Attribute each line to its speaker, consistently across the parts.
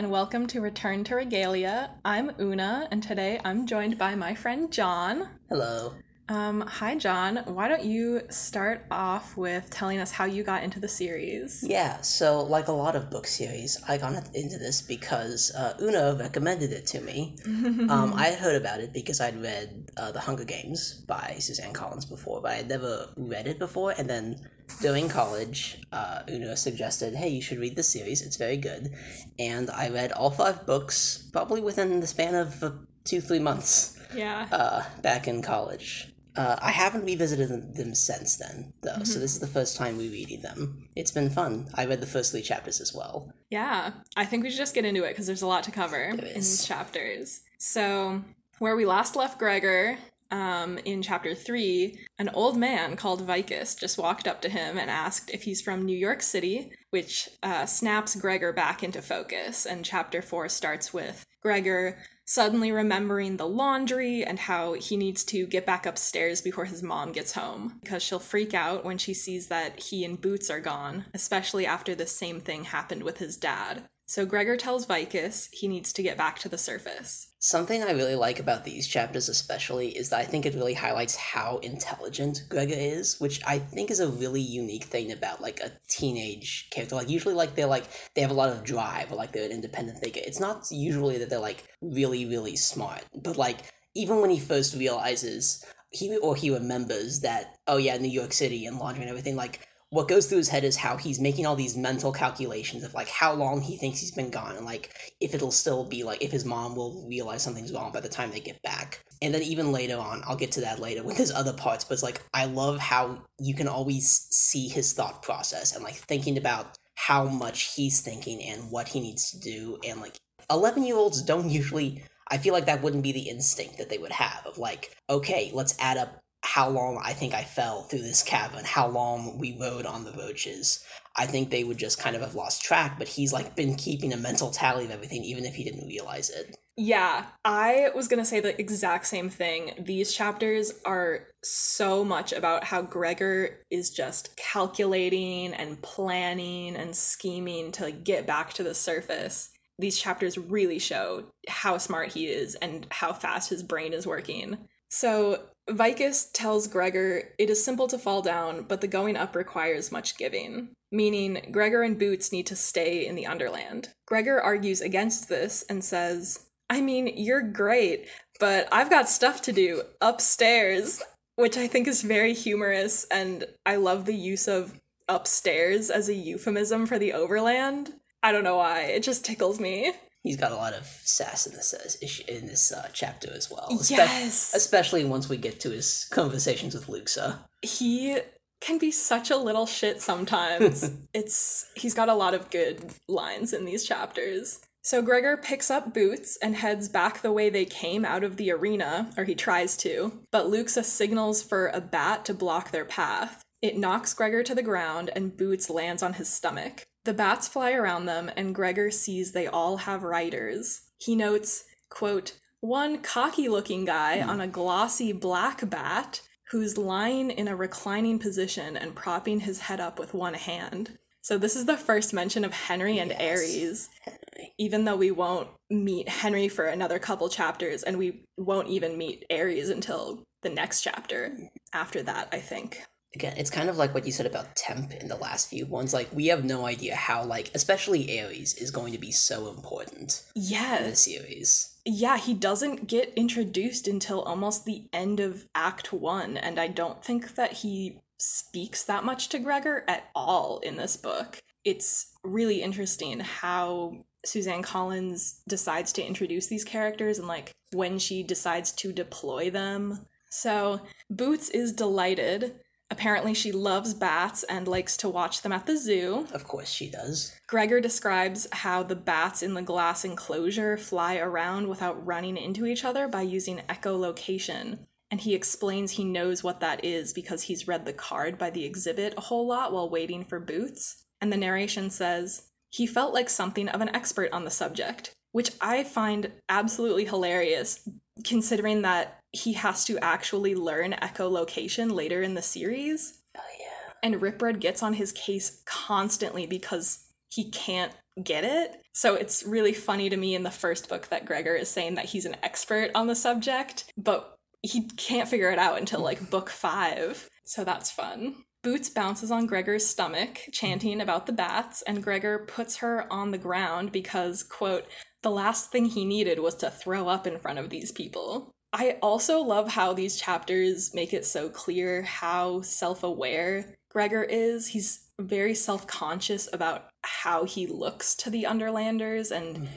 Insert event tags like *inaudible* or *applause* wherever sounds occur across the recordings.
Speaker 1: and welcome to Return to Regalia. I'm Oona, and today I'm joined by my friend John.
Speaker 2: Hello.
Speaker 1: Um, hi, John. Why don't you start off with telling us how you got into the series?
Speaker 2: Yeah, so like a lot of book series, I got into this because uh, Oona recommended it to me. *laughs* um, I had heard about it because I'd read uh, The Hunger Games by Suzanne Collins before, but I had never read it before. And then during college, uh, Oona suggested, hey, you should read this series, it's very good. And I read all five books probably within the span of uh, two, three months
Speaker 1: Yeah.
Speaker 2: uh, back in college. Uh, I haven't revisited them, since then, though, so this is the first time rereading them. It's been fun. I read the first three chapters as well.
Speaker 1: Yeah, I think we should just get into it because there's a lot to cover in these chapters. So, where we last left Gregor, um, in chapter three, an old man called Vikus just walked up to him and asked if he's from New York City, which uh, snaps Gregor back into focus. And chapter four starts with Gregor suddenly remembering the laundry and how he needs to get back upstairs before his mom gets home because she'll freak out when she sees that he and Boots are gone, especially after the same thing happened with his dad. So Gregor tells Vikus he needs to get back to the surface.
Speaker 2: Something I really like about these chapters, especially, is that I think it really highlights how intelligent Gregor is, which I think is a really unique thing about like a teenage character. Like usually, like they're like they have a lot of drive, or like they're an independent thinker. It's not usually that they're like really, really smart, but like even when he first realizes he or he remembers that oh yeah, New York City and laundry and everything, like what goes through his head is how he's making all these mental calculations of like how long he thinks he's been gone and like if it'll still be like if his mom will realize something's wrong by the time they get back. And then even later on, I'll get to that later when there's other parts, but it's like I love how you can always see his thought process and like thinking about how much he's thinking and what he needs to do and like 11 year olds don't usually I feel like that wouldn't be the instinct that they would have of like, okay, let's add up how long I think I fell through this cavern, how long we rode on the roaches. I think they would just kind of have lost track, but he's like been keeping a mental tally of everything, even if he didn't realize it.
Speaker 1: Yeah, I was gonna say the exact same thing. These chapters are so much about how Gregor is just calculating and planning and scheming to get back to the surface. These chapters really show how smart he is and how fast his brain is working. So, Vikus tells Gregor it is simple to fall down, but the going up requires much giving, meaning Gregor and Boots need to stay in the Underland. Gregor argues against this and says, I mean, you're great, but I've got stuff to do upstairs, which I think is very humorous, and I love the use of upstairs as a euphemism for the overland. I don't know why, it just tickles me.
Speaker 2: He's got a lot of sass in this uh, in this uh, chapter as well. Espe-
Speaker 1: Yes.
Speaker 2: especially once we get to his conversations with Luxa.
Speaker 1: he can be such a little shit sometimes. *laughs* it's he's got a lot of good lines in these chapters. So Gregor picks up Boots and heads back the way they came out of the arena, or he tries to, but Luxa signals for a bat to block their path. It knocks Gregor to the ground and Boots lands on his stomach. The bats fly around them and Gregor sees they all have riders. He notes, quote, one cocky looking guy hmm. on a glossy black bat who's lying in a reclining position and propping his head up with one hand. So this is the first mention of Henry and
Speaker 2: Yes.
Speaker 1: Ares, even though we won't meet Henry for another couple chapters, and we won't even meet Ares until the next chapter hmm. after that, I think.
Speaker 2: Again, it's kind of like what you said about Temp in the last few ones. Like, we have no idea how, like, especially Ares is going to be so important in the series.
Speaker 1: Yeah, he doesn't get introduced until almost the end of Act 1, and I don't think that he speaks that much to Gregor at all in this book. It's really interesting how Suzanne Collins decides to introduce these characters and like when she decides to deploy them. So, Boots is delighted. Apparently, she loves bats and likes to watch them at the zoo.
Speaker 2: Of course, she does.
Speaker 1: Gregor describes how the bats in the glass enclosure fly around without running into each other by using echolocation. And he explains he knows what that is because he's read the card by the exhibit a whole lot while waiting for Boots. And the narration says, he felt like something of an expert on the subject, which I find absolutely hilarious considering that he has to actually learn echolocation later in the series.
Speaker 2: Oh, yeah.
Speaker 1: And Ripred gets on his case constantly because he can't get it. So it's really funny to me in the first book that Gregor is saying that he's an expert on the subject, but he can't figure it out until like book five. So that's fun. Boots bounces on Gregor's stomach, chanting about the bats, and Gregor puts her on the ground because, quote, the last thing he needed was to throw up in front of these people. I also love how these chapters make it so clear how self aware Gregor is. He's very self conscious about how he looks to the Underlanders and mm.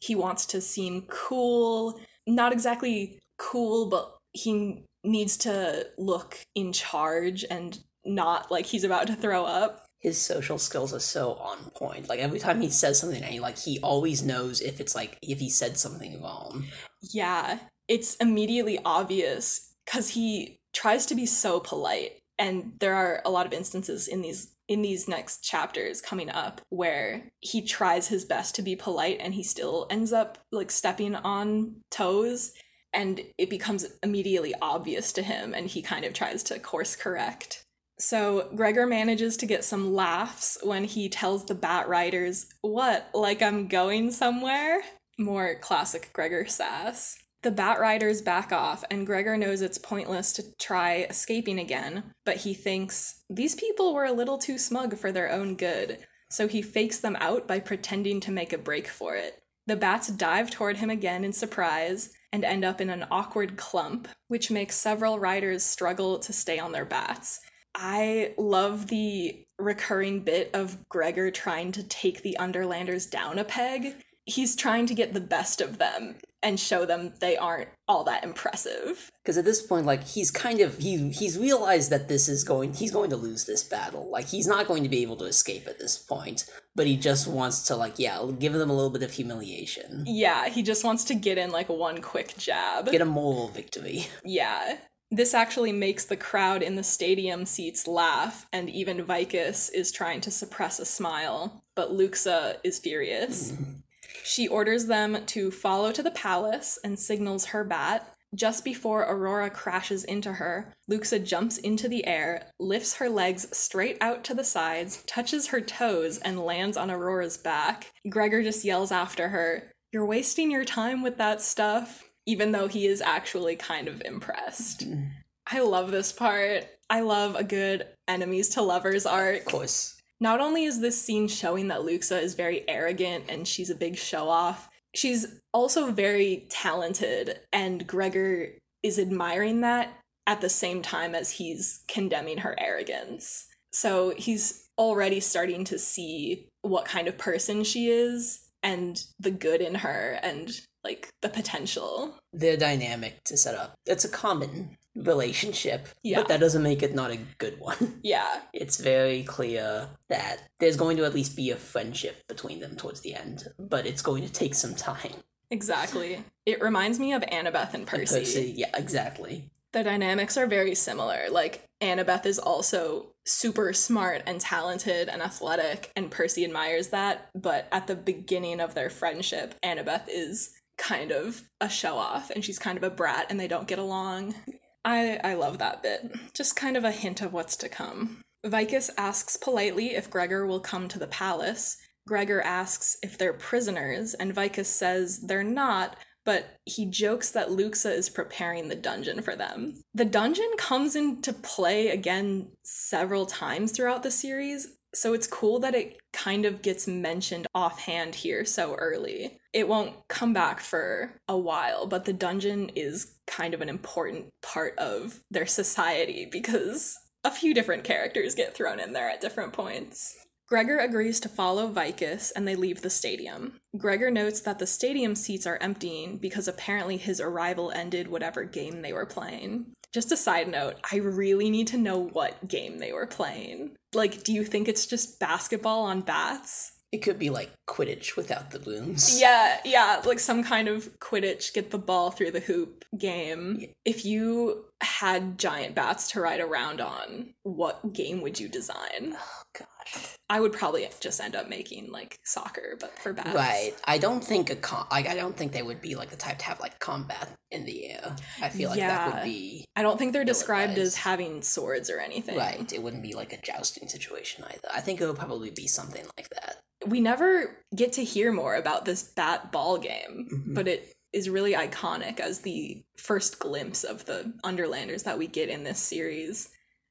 Speaker 1: he wants to seem cool. Not exactly cool, but he needs to look in charge and not like he's about to throw up.
Speaker 2: His social skills are so on point. Like every time he says something, he like he always knows if it's like if he said something wrong.
Speaker 1: Yeah, it's immediately obvious because he tries to be so polite, and there are a lot of instances in these in these next chapters coming up where he tries his best to be polite and he still ends up like stepping on toes and it becomes immediately obvious to him and he kind of tries to course correct so Gregor manages to get some laughs when he tells the Bat Riders, What, like I'm going somewhere? More classic Gregor sass. The Bat Riders back off, and Gregor knows it's pointless to try escaping again, but he thinks these people were a little too smug for their own good, so he fakes them out by pretending to make a break for it. The bats dive toward him again in surprise and end up in an awkward clump, which makes several riders struggle to stay on their bats. I love the recurring bit of Gregor trying to take the Underlanders down a peg. He's trying to get the best of them and show them they aren't all that impressive.
Speaker 2: Because at this point, like he's kind of he he's realized that this is going he's going to lose this battle. Like he's not going to be able to escape at this point. But he just wants to like yeah give them a little bit of humiliation.
Speaker 1: Yeah, he just wants to get in like one quick jab.
Speaker 2: Get a moral victory. *laughs*
Speaker 1: Yeah. This actually makes the crowd in the stadium seats laugh, and even Vikus is trying to suppress a smile, but Luxa is furious. *laughs* She orders them to follow to the palace and signals her bat. Just before Aurora crashes into her, Luxa jumps into the air, lifts her legs straight out to the sides, touches her toes, and lands on Aurora's back. Gregor just yells after her, You're wasting your time with that stuff, even though he is actually kind of impressed. Mm. I love this part. I love a good enemies to lovers arc.
Speaker 2: Of course.
Speaker 1: Not only is this scene showing that Luxa is very arrogant and she's a big show off, she's also very talented, and Gregor is admiring that at the same time as he's condemning her arrogance. So he's already starting to see what kind of person she is and the good in her and like the potential.
Speaker 2: The dynamic to set up. It's a common relationship.
Speaker 1: Yeah.
Speaker 2: But that doesn't make it not a good one. *laughs*
Speaker 1: Yeah.
Speaker 2: It's very clear that there's going to at least be a friendship between them towards the end, but it's going to take some time.
Speaker 1: Exactly. It reminds me of Annabeth and Percy.
Speaker 2: Percy, yeah, exactly.
Speaker 1: The dynamics are very similar. Like, Annabeth is also super smart and talented and athletic, and Percy admires that. But at the beginning of their friendship, Annabeth is kind of a show off and she's kind of a brat and they don't get along. I, I love that bit. Just kind of a hint of what's to come. Vikus asks politely if Gregor will come to the palace. Gregor asks if they're prisoners, and Vikus says they're not, but he jokes that Luxa is preparing the dungeon for them. The dungeon comes into play again several times throughout the series, so it's cool that it kind of gets mentioned offhand here so early. It won't come back for a while, but the dungeon is kind of an important part of their society because a few different characters get thrown in there at different points. Gregor agrees to follow Vikus and they leave the stadium. Gregor notes that the stadium seats are emptying because apparently his arrival ended whatever game they were playing. Just a side note, I really need to know what game they were playing. Like, do you think it's just basketball on bats?
Speaker 2: It could be like Quidditch without the booms.
Speaker 1: Yeah, yeah, like some kind of Quidditch, get the ball through the hoop game. If you had giant bats to ride around on, what game would you design?
Speaker 2: Oh gosh.
Speaker 1: I would probably just end up making like soccer, but for bats.
Speaker 2: Right. I don't think a com- like I don't think they would be like the type to have like combat in the air. I feel like that would be
Speaker 1: I don't think they're described as having swords or anything.
Speaker 2: right. It wouldn't be like a jousting situation either. I think it would probably be something like that.
Speaker 1: We never get to hear more about this bat ball game,
Speaker 2: Mhm.
Speaker 1: but it is really iconic as the first glimpse of the Underlanders that we get in this series.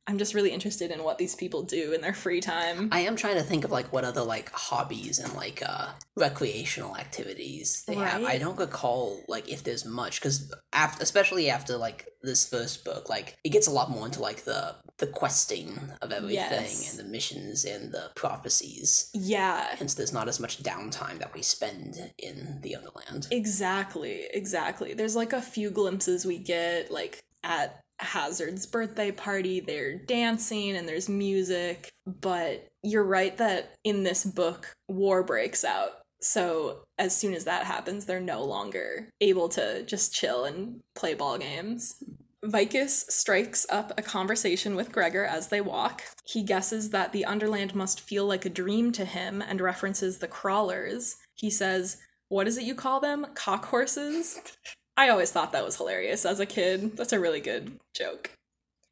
Speaker 1: I'm just really interested in what these people do in their free time.
Speaker 2: I am trying to think of like what other like hobbies and like uh recreational activities they have. I don't recall like if there's much because after especially after like this first book, like it gets a lot more into like the the questing of everything
Speaker 1: Yes.
Speaker 2: and the missions and the prophecies.
Speaker 1: yeah,
Speaker 2: Hence, there's not as much downtime that we spend in the Underland.
Speaker 1: Exactly, exactly. There's like a few glimpses we get, like at Hazard's birthday party, they're dancing and there's music. But you're right that in this book, war breaks out. So as soon as that happens, they're no longer able to just chill and play ball games. Vikus strikes up a conversation with Gregor as they walk. He guesses that the Underland must feel like a dream to him and references the crawlers. He says, What is it you call them? Cock horses? *laughs* I always thought that was hilarious as a kid. That's a really good joke.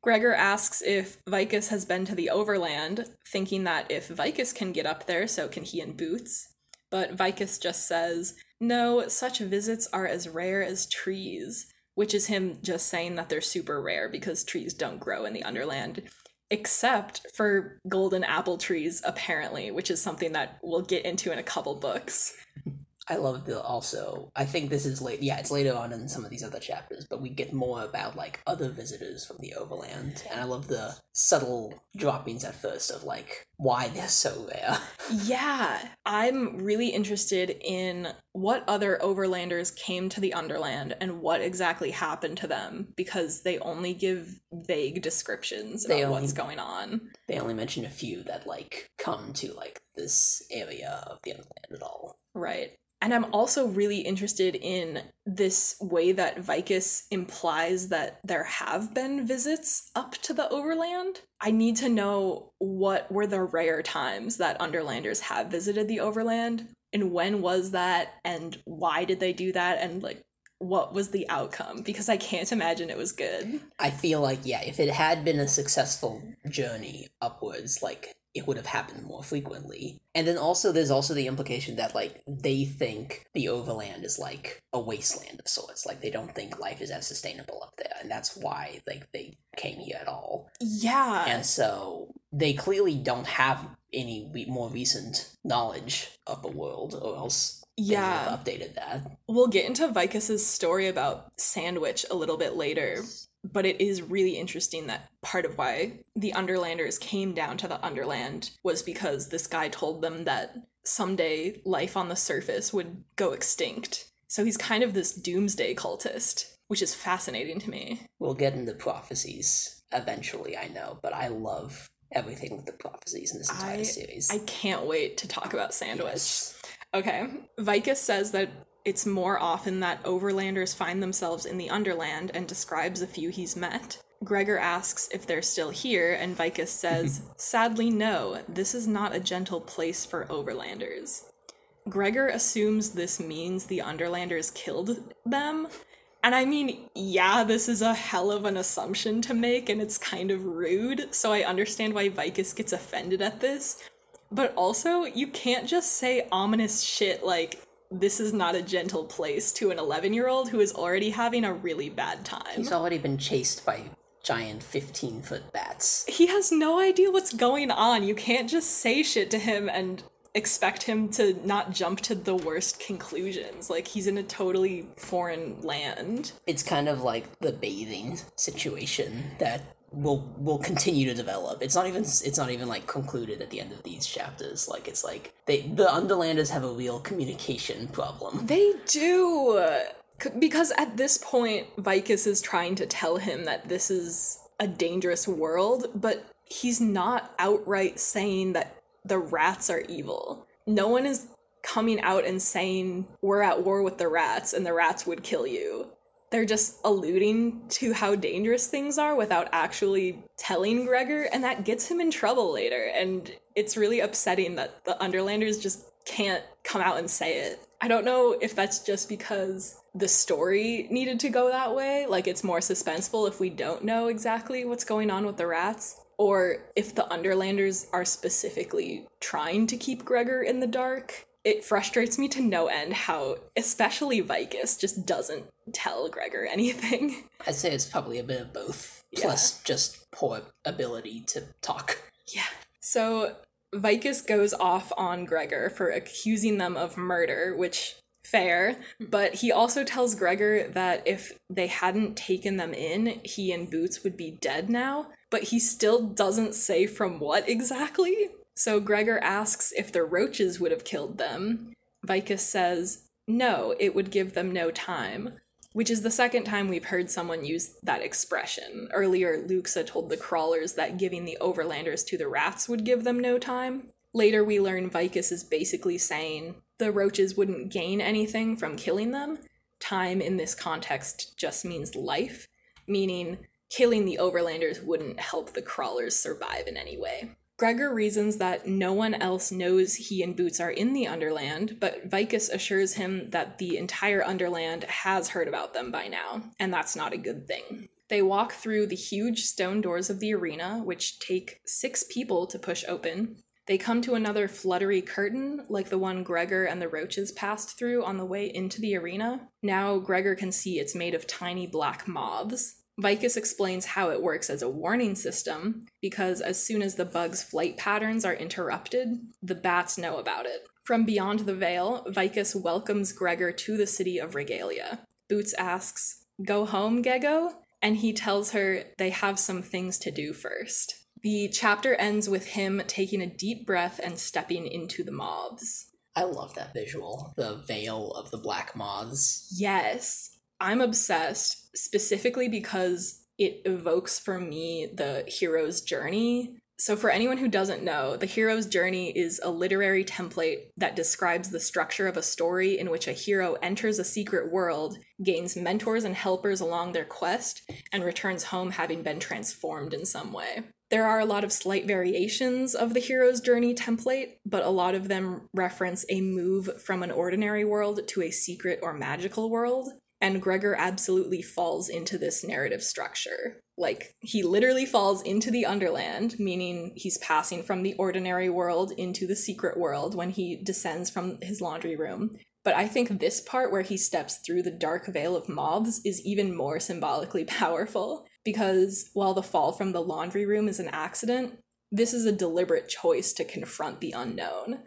Speaker 1: Gregor asks if Vikus has been to the Overland, thinking that if Vikus can get up there, so can he and Boots. But Vikus just says, No, such visits are as rare as trees, which is him just saying that they're super rare because trees don't grow in the Underland, except for golden apple trees, apparently, which is something that we'll get into in a couple books.
Speaker 2: I love the also. I think this is late. Yeah, it's later on in some of these other chapters, but we get more about like other visitors from the Overland, and I love the subtle droppings at first of like why they're so rare. *laughs*
Speaker 1: Yeah, I'm really interested in what other overlanders came to the Underland and what exactly happened to them because they only give vague descriptions about
Speaker 2: only-
Speaker 1: what's going on.
Speaker 2: they only mention a few that like come to like this area of the Underland at all.
Speaker 1: Right. And I'm also really interested in this way that Vikus implies that there have been visits up to the Overland. I need to know what were the rare times that Underlanders have visited the Overland, and when was that, and why did they do that, and like what was the outcome? Because I can't imagine it was good.
Speaker 2: I feel like yeah, if it had been a successful journey upwards, like it would have happened more frequently. And then also there's also the implication that like they think the overland is like a wasteland of sorts. Like they don't think life is as sustainable up there, and that's why like they came here at all.
Speaker 1: Yeah.
Speaker 2: And so they clearly don't have any re- more recent knowledge of the world, or else they would
Speaker 1: yeah.
Speaker 2: have updated that.
Speaker 1: We'll get into Vikus's story about Sandwich a little bit later, but it is really interesting that part of why the Underlanders came down to the Underland was because this guy told them that someday life on the surface would go extinct. So he's kind of this doomsday cultist, which is fascinating to me.
Speaker 2: We'll get into prophecies eventually, I know, but I love everything with the prophecies in this entire
Speaker 1: I-
Speaker 2: series.
Speaker 1: I can't wait to talk about Sandwich.
Speaker 2: Yes.
Speaker 1: Okay. Vikus says that it's more often that overlanders find themselves in the Underland and describes a few he's met. Gregor asks if they're still here, and Vikus says, *laughs* Sadly, no, this is not a gentle place for overlanders. Gregor assumes this means the Underlanders killed them. And I mean, yeah, this is a hell of an assumption to make, and it's kind of rude, so I understand why Vikus gets offended at this. But also, you can't just say ominous shit like, this is not a gentle place to an 11 year old who is already having a really bad time.
Speaker 2: He's already been chased by giant 15 foot bats.
Speaker 1: He has no idea what's going on. You can't just say shit to him and expect him to not jump to the worst conclusions. Like, he's in a totally foreign land.
Speaker 2: It's kind of like the bathing situation that will will continue to develop. It's not even it's not even like concluded at the end of these chapters. Like it's like they the Underlanders have a real communication problem.
Speaker 1: They do. Because at this point, Vikus is trying to tell him that this is a dangerous world, but he's not outright saying that the rats are evil. No one is coming out and saying, we're at war with the rats and the rats would kill you. They're just alluding to how dangerous things are without actually telling Gregor, and that gets him in trouble later. And it's really upsetting that the Underlanders just can't come out and say it. I don't know if that's just because the story needed to go that way, like it's more suspenseful if we don't know exactly what's going on with the rats, or if the Underlanders are specifically trying to keep Gregor in the dark. It frustrates me to no end how, especially Vikus, just doesn't tell Gregor anything. *laughs*
Speaker 2: I'd say it's probably a bit of both, plus just poor ability to talk.
Speaker 1: Yeah. So Vikus goes off on Gregor for accusing them of murder, which fair, hmm. but he also tells Gregor that if they hadn't taken them in, he and Boots would be dead now, but he still doesn't say from what exactly. So Gregor asks if the roaches would have killed them. Vikus says, no, it would give them no time, which is the second time we've heard someone use that expression. Earlier, Luxa told the crawlers that giving the overlanders to the rats would give them no time. Later, we learn Vikus is basically saying the roaches wouldn't gain anything from killing them. Time in this context just means life, meaning killing the overlanders wouldn't help the crawlers survive in any way. Gregor reasons that no one else knows he and Boots are in the Underland, but Vikus assures him that the entire Underland has heard about them by now, and that's not a good thing. They walk through the huge stone doors of the arena, which take six people to push open. They come to another fluttery curtain, like the one Gregor and the roaches passed through on the way into the arena. Now Gregor can see it's made of tiny black moths. Vikus explains how it works as a warning system because as soon as the bug's flight patterns are interrupted, the bats know about it. From beyond the veil, Vikus welcomes Gregor to the city of Regalia. Boots asks, Go home, Gego? And he tells her they have some things to do first. The chapter ends with him taking a deep breath and stepping into the moths.
Speaker 2: I love that visual. The veil of the black moths.
Speaker 1: Yes. I'm obsessed specifically because it evokes for me the hero's journey. So, for anyone who doesn't know, the hero's journey is a literary template that describes the structure of a story in which a hero enters a secret world, gains mentors and helpers along their quest, and returns home having been transformed in some way. There are a lot of slight variations of the hero's journey template, but a lot of them reference a move from an ordinary world to a secret or magical world. And Gregor absolutely falls into this narrative structure. Like, he literally falls into the Underland, meaning he's passing from the ordinary world into the secret world when he descends from his laundry room. But I think this part where he steps through the dark veil of moths is even more symbolically *laughs* powerful, because while the fall from the laundry room is an accident, this is a deliberate choice to confront the unknown.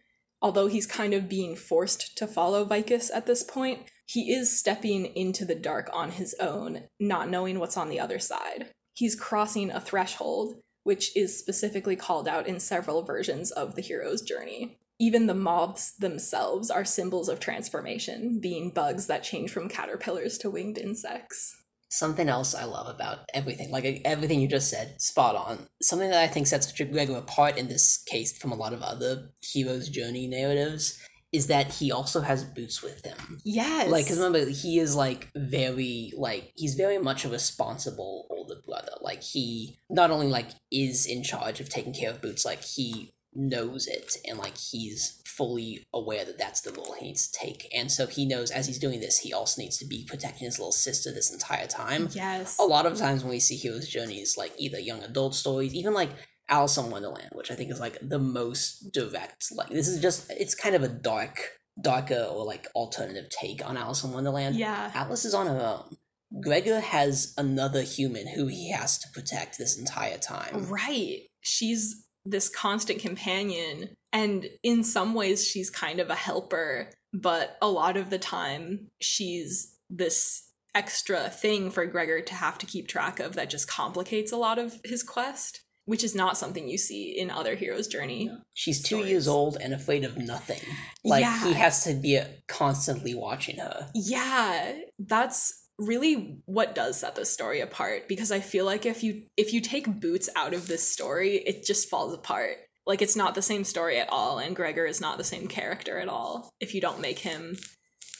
Speaker 1: Although he's kind of being forced to follow Vikus at this point, he is stepping into the dark on his own, not knowing what's on the other side. He's crossing a threshold, which is specifically called out in several versions of the hero's journey. Even the moths themselves are symbols of transformation, being bugs that change from caterpillars to winged insects.
Speaker 2: Something else I love about everything, like everything you just said, spot on. Something that I think sets Gregor apart in this case from a lot of other hero's journey narratives is that he also has boots with him.
Speaker 1: Yes.
Speaker 2: Like, because remember, he is like very, like, he's very much a responsible older brother. Like, he not only like is in charge of taking care of boots, like, he knows it and like he's fully aware that that's the role he needs to take and so he knows as he's doing this he also needs to be protecting his little sister this entire time
Speaker 1: yes
Speaker 2: a lot of times when we see heroes journeys like either young adult stories even like Alice in Wonderland, which I think is like the most direct. Like this is just it's kind of a dark, darker or like alternative take on Alice in Wonderland.
Speaker 1: Yeah.
Speaker 2: Alice is on her own. Gregor has another human who he has to protect this entire time.
Speaker 1: Right. She's this constant companion, and in some ways, she's kind of a helper, but a lot of the time, she's this extra thing for Gregor to have to keep track of that just complicates a lot of his quest which is not something you see in other heroes' journey.
Speaker 2: She's two stories. years old and afraid of nothing. Like yeah. he has to be uh, constantly watching her.
Speaker 1: Yeah, that's really what does set the story apart because I feel like if you if you take Boots out of this story, it just falls apart. Like it's not the same story at all and Gregor is not the same character at all if you don't make him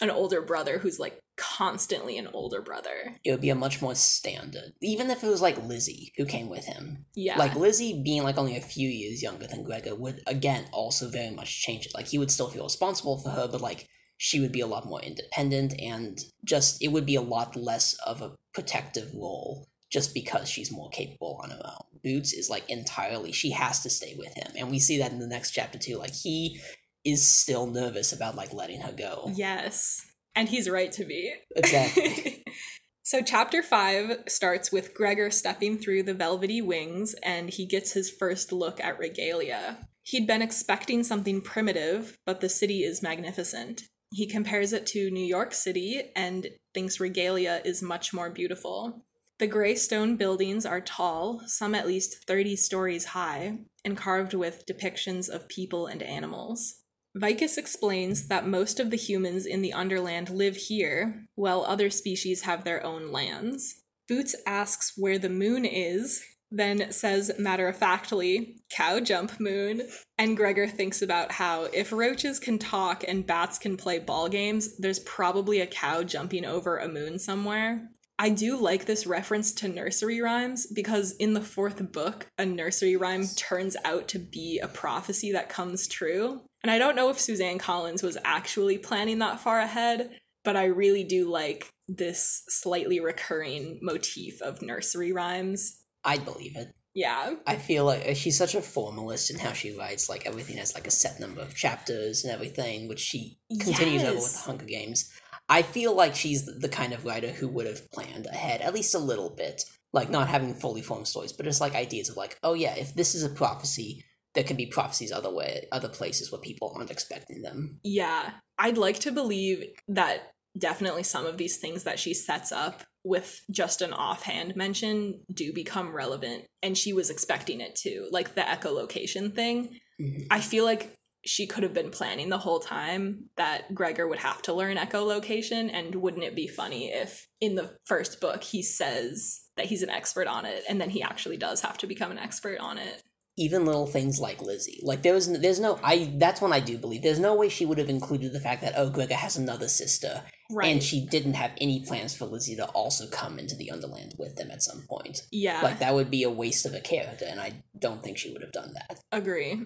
Speaker 1: an older brother who's like constantly an older brother.
Speaker 2: It would be a much more standard. Even if it was like Lizzie who came with him.
Speaker 1: Yeah.
Speaker 2: Like Lizzie being like only a few years younger than Gregor would again also very much change it. Like he would still feel responsible for her, but like she would be a lot more independent and just it would be a lot less of a protective role just because she's more capable on her own. Boots is like entirely she has to stay with him. And we see that in the next chapter too. Like he is still nervous about like letting her go.
Speaker 1: yes. And he's right to be.
Speaker 2: Exactly. *laughs*
Speaker 1: so, chapter five starts with Gregor stepping through the velvety wings and he gets his first look at regalia. He'd been expecting something primitive, but the city is magnificent. He compares it to New York City and thinks regalia is much more beautiful. The gray stone buildings are tall, some at least 30 stories high, and carved with depictions of people and animals. Vikus explains that most of the humans in the Underland live here, while other species have their own lands. Boots asks where the moon is, then says matter of factly, cow jump moon. And Gregor thinks about how if roaches can talk and bats can play ball games, there's probably a cow jumping over a moon somewhere. I do like this reference to nursery rhymes because in the fourth book, a nursery rhyme turns out to be a prophecy that comes true. And I don't know if Suzanne Collins was actually planning that far ahead, but I really do like this slightly recurring motif of nursery rhymes.
Speaker 2: I'd believe it.
Speaker 1: Yeah.
Speaker 2: I feel like uh, she's such a formalist in how she writes. Like everything has like a set number of chapters and everything, which she continues over with
Speaker 1: Yes.
Speaker 2: the Hunger Games. I feel like she's the kind of writer who would have planned ahead at least a little bit, like not having fully formed stories, but just like ideas of like, oh yeah, if this is a prophecy, there can be prophecies other way, other places where people aren't expecting them.
Speaker 1: Yeah. I'd like to believe that definitely some of these things that she sets up with just an offhand mention do become relevant and she was expecting it to like the echolocation thing
Speaker 2: Mhm.
Speaker 1: i feel like she could have been planning the whole time that gregor would have to learn echolocation and wouldn't it be funny if in the first book he says that he's an expert on it and then he actually does have to become an expert on it
Speaker 2: Even little things like Lizzie, like there was, n- there's no, I. That's when I do believe. There's no way she would have included the fact that oh, Gregor has another sister,
Speaker 1: right
Speaker 2: and she didn't have any plans for Lizzie to also come into the Underland with them at some point.
Speaker 1: yeah
Speaker 2: Like that would be a waste of a character, and I don't think she would have done that.
Speaker 1: Agree.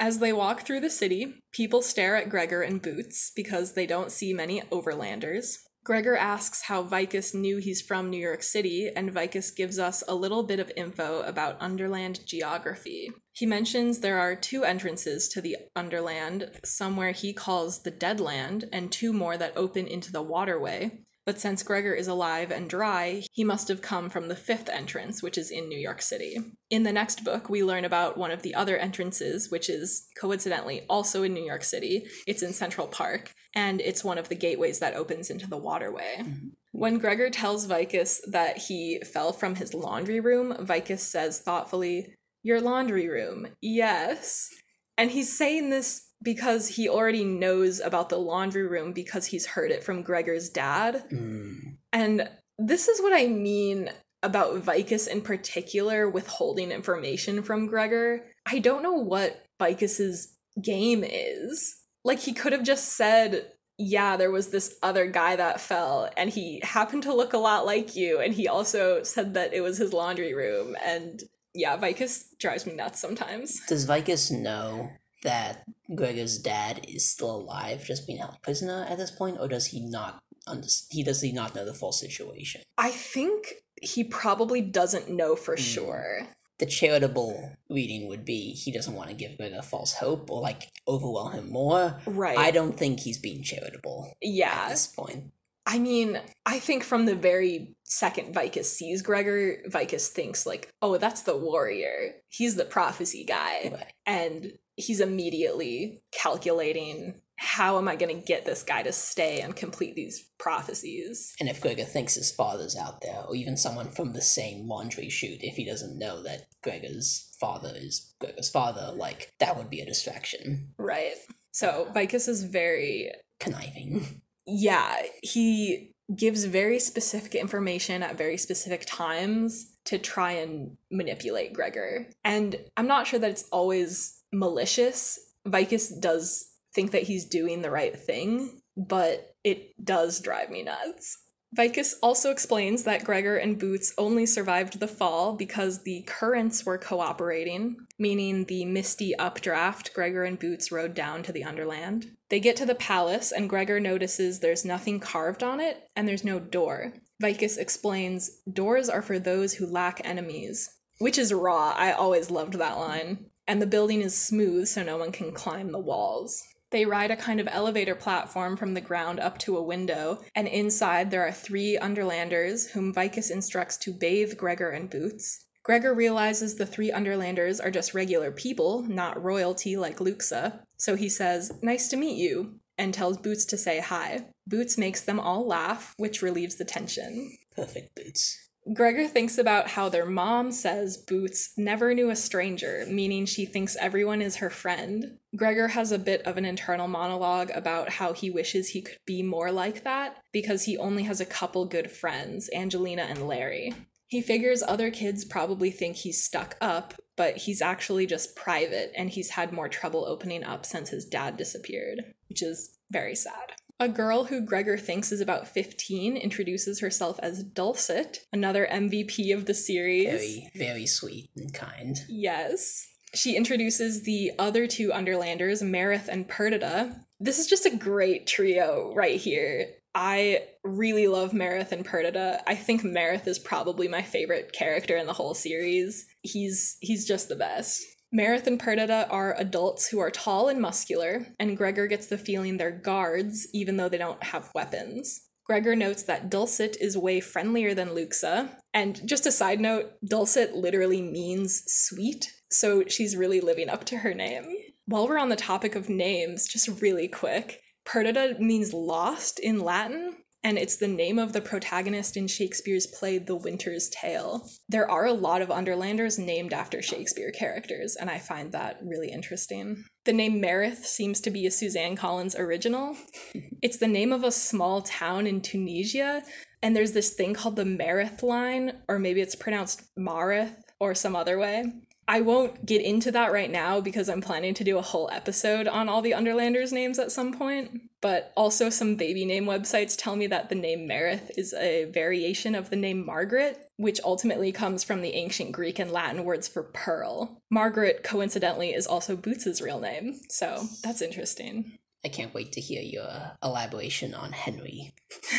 Speaker 1: As they walk through the city, people stare at Gregor and Boots because they don't see many overlanders. Gregor asks how Vikus knew he's from New York City, and Vikus gives us a little bit of info about Underland geography. He mentions there are two entrances to the Underland, somewhere he calls the Deadland, and two more that open into the waterway. But since Gregor is alive and dry, he must have come from the fifth entrance, which is in New York City. In the next book, we learn about one of the other entrances, which is coincidentally also in New York City. It's in Central Park, and it's one of the gateways that opens into the waterway. When Gregor tells Vikus that he fell from his laundry room, Vikus says thoughtfully, Your laundry room, yes. And he's saying this because he already knows about the laundry room because he's heard it from Gregor's dad.
Speaker 2: Mm.
Speaker 1: And this is what I mean about Vikus in particular withholding information from Gregor. I don't know what Vikus's game is. Like he could have just said, "Yeah, there was this other guy that fell and he happened to look a lot like you and he also said that it was his laundry room." And yeah, Vikus drives me nuts sometimes.
Speaker 2: Does Vikus know that Gregor's dad is still alive, just being held prisoner at this point, or does he not? Under- he does he not know the full situation?
Speaker 1: I think he probably doesn't know for
Speaker 2: Hmm.
Speaker 1: sure.
Speaker 2: The charitable reading would be he doesn't want to give Gregor false hope or like overwhelm him more.
Speaker 1: Right.
Speaker 2: I don't think he's being charitable
Speaker 1: Yeah.
Speaker 2: at this point.
Speaker 1: I mean, I think from the very second Vikus sees Gregor, Vikus thinks like, "Oh, that's the warrior. He's the prophecy guy."
Speaker 2: Right.
Speaker 1: And he's immediately calculating, "How am I going to get this guy to stay and complete these prophecies?"
Speaker 2: And if Gregor thinks his father's out there, or even someone from the same laundry chute, if he doesn't know that Gregor's father is Gregor's father, like that would be a distraction.
Speaker 1: Right. So, Vikus is very
Speaker 2: Conniving.
Speaker 1: yeah, he gives very specific information at very specific times to try and manipulate Gregor. And I'm not sure that it's always malicious. Vikus does think that he's doing the right thing, but it does drive me nuts. Vikus also explains that Gregor and Boots only survived the fall because the currents were cooperating, meaning the misty updraft Gregor and Boots rode down to the Underland. They get to the palace, and Gregor notices there's nothing carved on it, and there's no door. Vikus explains doors are for those who lack enemies, which is raw. I always loved that line. And the building is smooth, so no one can climb the walls. They ride a kind of elevator platform from the ground up to a window, and inside there are three Underlanders whom Vikus instructs to bathe Gregor and Boots. Gregor realizes the three Underlanders are just regular people, not royalty like Luxa, so he says, Nice to meet you, and tells Boots to say hi. Boots makes them all laugh, which relieves the tension.
Speaker 2: Perfect boots.
Speaker 1: Gregor thinks about how their mom says Boots never knew a stranger, meaning she thinks everyone is her friend. Gregor has a bit of an internal monologue about how he wishes he could be more like that because he only has a couple good friends, Angelina and Larry. He figures other kids probably think he's stuck up, but he's actually just private and he's had more trouble opening up since his dad disappeared, which is very sad. A girl who Gregor thinks is about 15 introduces herself as Dulcet, another MVP of the series.
Speaker 2: Very, very sweet and kind.
Speaker 1: Yes. She introduces the other two Underlanders, Mareth and Perdita. This is just a great trio right here. I really love Mareth and Perdita. I think Mareth is probably my favorite character in the whole series. He's he's just the best. Mareth and Perdita are adults who are tall and muscular, and Gregor gets the feeling they're guards, even though they don't have weapons. Gregor notes that Dulcet is way friendlier than Luxa, and just a side note, Dulcet literally means sweet, so she's really living up to her name. While we're on the topic of names, just really quick, Perdita means lost in Latin, and it's the name of the protagonist in Shakespeare's play The Winter's Tale. There are a lot of Underlanders named after Shakespeare characters, and I find that really interesting. The name Mareth seems to be a Suzanne Collins original. *laughs* it's the name of a small town in Tunisia, and there's this thing called the Mareth line, or maybe it's pronounced Mareth or some other way. I won't get into that right now because I'm planning to do a whole episode on all the Underlanders names at some point. But also, some baby name websites tell me that the name Mareth is a variation of the name Margaret, which ultimately comes from the ancient Greek and Latin words for pearl. Margaret, coincidentally, is also Boots's real name, so that's interesting.
Speaker 2: I can't wait to hear your elaboration on Henry. *laughs*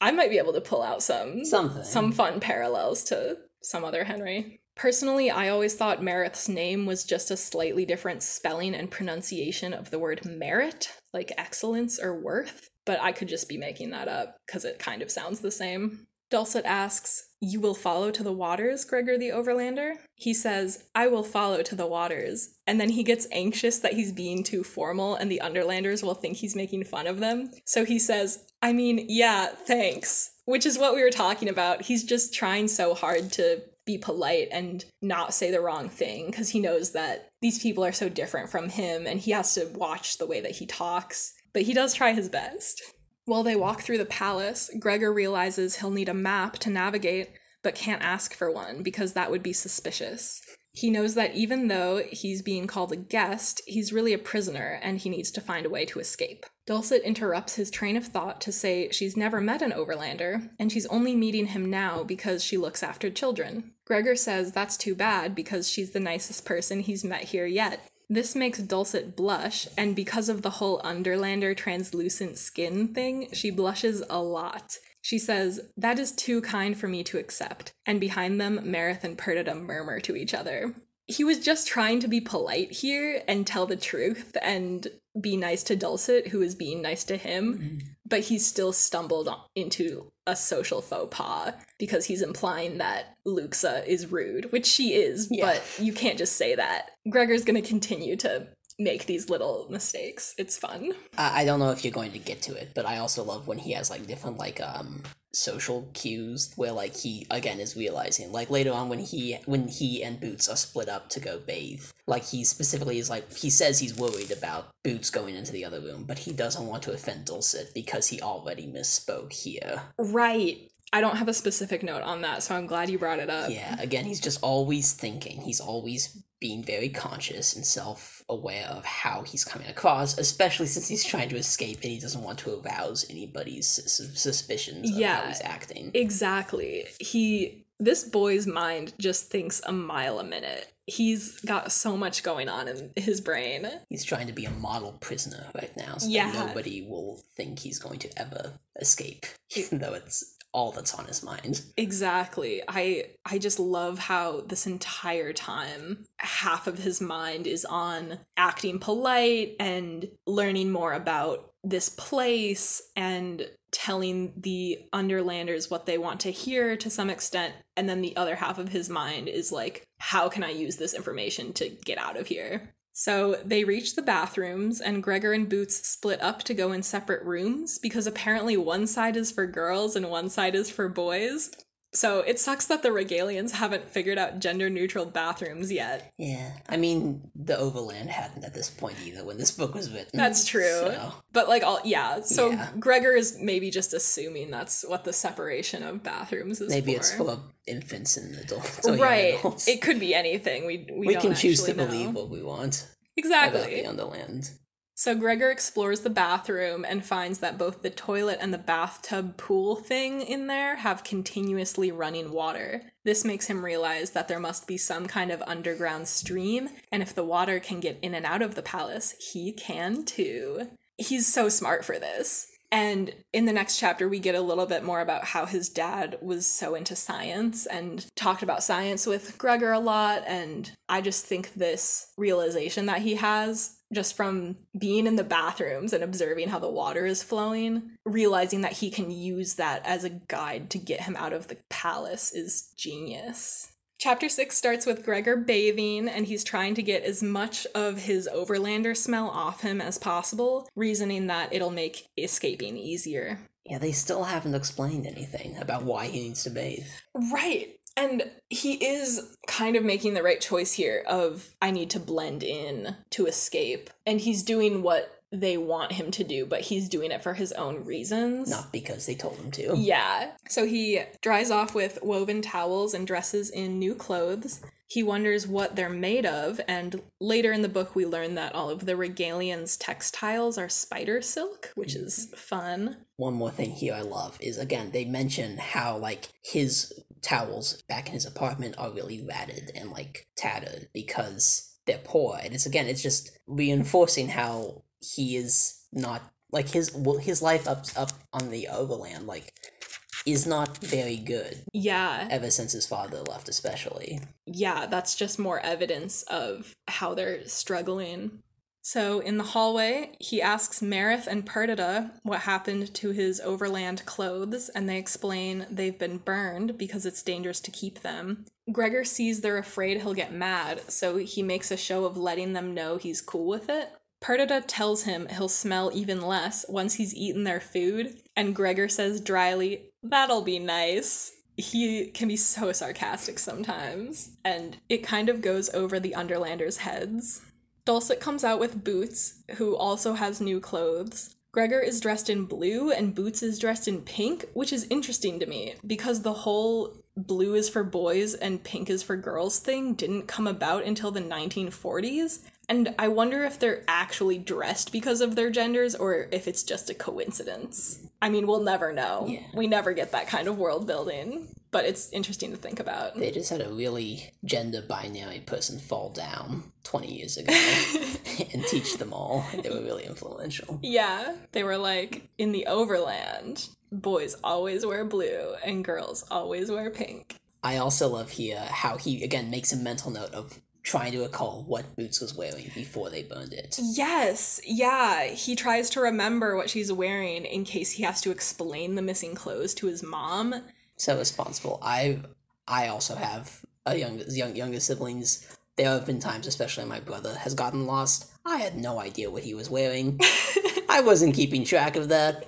Speaker 1: I might be able to pull out some
Speaker 2: Something.
Speaker 1: some fun parallels to some other Henry. Personally, I always thought Mareth's name was just a slightly different spelling and pronunciation of the word merit, like excellence or worth, but I could just be making that up because it kind of sounds the same. Dulcet asks, You will follow to the waters, Gregor the Overlander? He says, I will follow to the waters. And then he gets anxious that he's being too formal and the Underlanders will think he's making fun of them. So he says, I mean, yeah, thanks. Which is what we were talking about. He's just trying so hard to be polite and not say the wrong thing because he knows that these people are so different from him and he has to watch the way that he talks. But he does try his best. While they walk through the palace, Gregor realizes he'll need a map to navigate, but can't ask for one because that would be suspicious. He knows that even though he's being called a guest, he's really a prisoner and he needs to find a way to escape. Dulcet interrupts his train of thought to say she's never met an overlander and she's only meeting him now because she looks after children. Gregor says that's too bad because she's the nicest person he's met here yet. This makes Dulcet blush, and because of the whole Underlander translucent skin thing, she blushes a lot. She says, That is too kind for me to accept. And behind them, Mareth and Perdita murmur to each other. He was just trying to be polite here and tell the truth and be nice to Dulcet, who is being nice to him, mm-hmm. but he's still stumbled into a social faux pas because he's implying that Luxa is rude, which she is, yeah. but you can't just say that. Gregor's gonna continue to make these little mistakes. It's fun.
Speaker 2: I don't know if you're going to get to it, but I also love when he has like different like um social cues where like he again is realizing like later on when he when he and Boots are split up to go bathe, like he specifically is like he says he's worried about Boots going into the other room, but he doesn't want to offend Dulcet because he already misspoke here.
Speaker 1: Right. I don't have a specific note on that, so I'm glad you brought it up.
Speaker 2: Yeah, again, he's just always thinking. He's always being very conscious and self aware of how he's coming across, especially since he's trying to escape and he doesn't want to arouse anybody's sus- suspicions of
Speaker 1: Yeah.
Speaker 2: how he's acting.
Speaker 1: Exactly. He this boy's mind just thinks a mile a minute. He's got so much going on in his brain.
Speaker 2: He's trying to be a model prisoner right now, so
Speaker 1: Yeah.
Speaker 2: nobody will think he's going to ever escape, *laughs* even though it's all that's on his mind.
Speaker 1: Exactly. I I just love how this entire time half of his mind is on acting polite and learning more about this place and telling the underlanders what they want to hear to some extent and then the other half of his mind is like how can I use this information to get out of here? So they reach the bathrooms, and Gregor and Boots split up to go in separate rooms because apparently one side is for girls and one side is for boys. So it sucks that the Regalians haven't figured out gender neutral bathrooms yet.
Speaker 2: Yeah, I mean, the Overland hadn't at this point either when this book was written.
Speaker 1: That's true.
Speaker 2: so-
Speaker 1: But like all yeah, so
Speaker 2: Yeah.
Speaker 1: Gregor is maybe just assuming that's what the separation of bathrooms is
Speaker 2: maybe
Speaker 1: for.
Speaker 2: it's for infants and adults. *laughs* Oh, young
Speaker 1: right.
Speaker 2: adults.
Speaker 1: It could be anything. We we,
Speaker 2: we can choose to
Speaker 1: know.
Speaker 2: believe what we want about
Speaker 1: Exactly.
Speaker 2: the Underland.
Speaker 1: So Gregor explores the bathroom and finds that both the toilet and the bathtub pool thing in there have continuously running water. This makes him realize that there must be some kind of underground stream, and if the water can get in and out of the palace, he can too. He's so smart for this. And in the next chapter, we get a little bit more about how his dad was so into science and talked about science with Gregor a lot. And I just think this realization that he has just from being in the bathrooms and observing how the water is flowing, realizing that he can use that as a guide to get him out of the palace is genius. Chapter 6 starts with Gregor bathing, and he's trying to get as much of his overlander smell off him as possible, reasoning that it'll make escaping easier.
Speaker 2: Yeah, they still haven't explained anything about why he needs to bathe.
Speaker 1: Right. And he is kind of making the right choice here of I need to blend in to escape. And he's doing what they want him to do, but he's doing it for his own reasons.
Speaker 2: Not because they told him to.
Speaker 1: Yeah. So he dries off with woven towels and dresses in new clothes. He wonders what they're made of, and later in the book, we learn that all of the Regalians' textiles are spider silk, which is mm-hmm. fun.
Speaker 2: One more thing here I love is again, they mention how like his towels back in his apartment are really ratted and like tattered because they're poor. And it's again, it's just reinforcing how he is not like his well, his life up up on the overland like is not very good
Speaker 1: Yeah.
Speaker 2: ever since his father left especially
Speaker 1: yeah, that's just more evidence of how they're struggling. So in the hallway, he asks Mareth and Perdita what happened to his overland clothes, and they explain they've been burned because it's dangerous to keep them. Gregor sees they're afraid he'll get mad, so he makes a show of letting them know he's cool with it. Perdita tells him he'll smell even less once he's eaten their food, and Gregor says dryly, That'll be nice he can be so sarcastic sometimes, and it kind of goes over the Underlanders' heads. Dulcet comes out with Boots, who also has new clothes. Gregor is dressed in blue and Boots is dressed in pink, which is interesting to me because the whole blue is for boys and pink is for girls thing didn't come about until the 1940s. And I wonder if they're actually dressed because of their genders or if it's just a coincidence. I mean, we'll never know.
Speaker 2: Yeah.
Speaker 1: We never get that kind of world building, but it's interesting to think about.
Speaker 2: they just had a really gender binary person fall down 20 years ago *laughs* and teach them all they were really influential
Speaker 1: Yeah, they were like in the overland, boys always wear blue and girls always wear pink.
Speaker 2: I also love here how he again makes a mental note of trying to recall what Boots was wearing before they burned it.
Speaker 1: Yes, yeah, he tries to remember what she's wearing in case he has to explain the missing clothes to his mom.
Speaker 2: So responsible. I I also have a young young younger siblings. There have been times, especially my brother has gotten lost. I had no idea what he was wearing. *laughs* I wasn't keeping track of that.